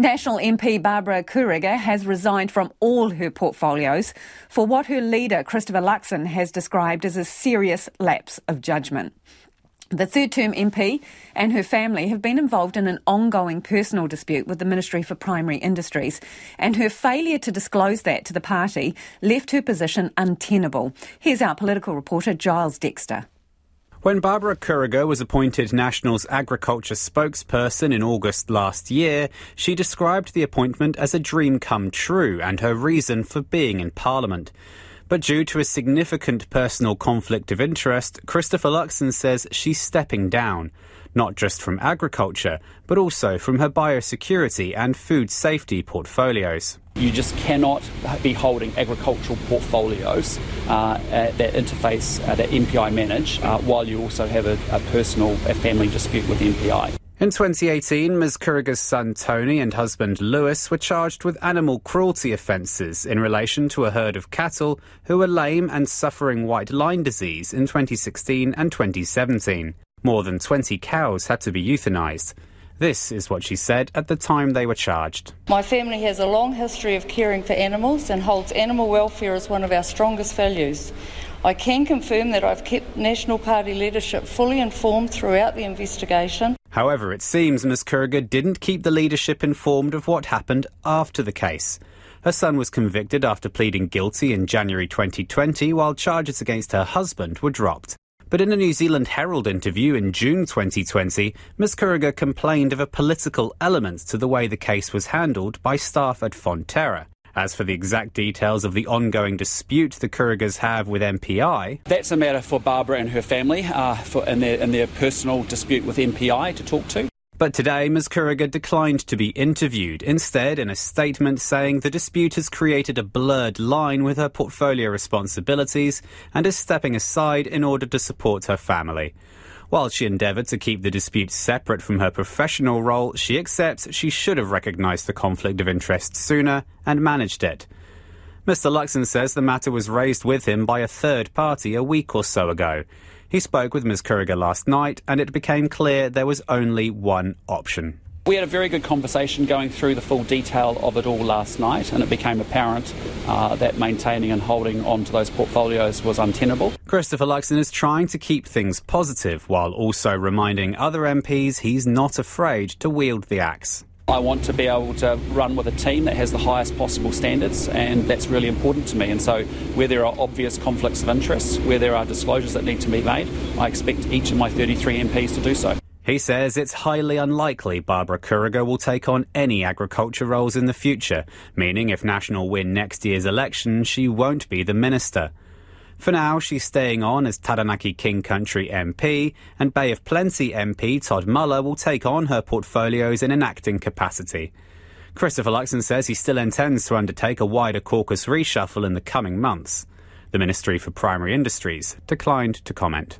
National MP Barbara Kuriger has resigned from all her portfolios for what her leader, Christopher Luxon, has described as a serious lapse of judgment. The third term MP and her family have been involved in an ongoing personal dispute with the Ministry for Primary Industries, and her failure to disclose that to the party left her position untenable. Here's our political reporter, Giles Dexter. When Barbara Kuriger was appointed National's agriculture spokesperson in August last year, she described the appointment as a dream come true and her reason for being in Parliament. But due to a significant personal conflict of interest, Christopher Luxon says she's stepping down, not just from agriculture, but also from her biosecurity and food safety portfolios. You just cannot be holding agricultural portfolios uh, that interface uh, that MPI manage uh, while you also have a, a personal, a family dispute with MPI. In 2018, Ms. Kuriger's son Tony and husband Lewis were charged with animal cruelty offences in relation to a herd of cattle who were lame and suffering white line disease in 2016 and 2017. More than 20 cows had to be euthanised. This is what she said at the time they were charged. My family has a long history of caring for animals and holds animal welfare as one of our strongest values. I can confirm that I've kept National Party leadership fully informed throughout the investigation. However, it seems Ms Kuriger didn't keep the leadership informed of what happened after the case. Her son was convicted after pleading guilty in January 2020, while charges against her husband were dropped. But in a New Zealand Herald interview in June 2020, Ms Kuriger complained of a political element to the way the case was handled by staff at Fonterra. As for the exact details of the ongoing dispute the Kurigers have with MPI, that's a matter for Barbara and her family uh, for, in, their, in their personal dispute with MPI to talk to. But today, Ms. Kuriger declined to be interviewed, instead, in a statement saying the dispute has created a blurred line with her portfolio responsibilities and is stepping aside in order to support her family. While she endeavoured to keep the dispute separate from her professional role, she accepts she should have recognised the conflict of interest sooner and managed it. Mr. Luxon says the matter was raised with him by a third party a week or so ago. He spoke with Ms. Kuriger last night, and it became clear there was only one option. We had a very good conversation going through the full detail of it all last night, and it became apparent uh, that maintaining and holding on to those portfolios was untenable. Christopher Luxon is trying to keep things positive while also reminding other MPs he's not afraid to wield the axe. I want to be able to run with a team that has the highest possible standards, and that's really important to me. And so, where there are obvious conflicts of interest, where there are disclosures that need to be made, I expect each of my 33 MPs to do so. He says it's highly unlikely Barbara Kuriger will take on any agriculture roles in the future, meaning if National win next year's election, she won't be the minister. For now, she's staying on as Taranaki King Country MP, and Bay of Plenty MP Todd Muller will take on her portfolios in an acting capacity. Christopher Luxon says he still intends to undertake a wider caucus reshuffle in the coming months. The Ministry for Primary Industries declined to comment.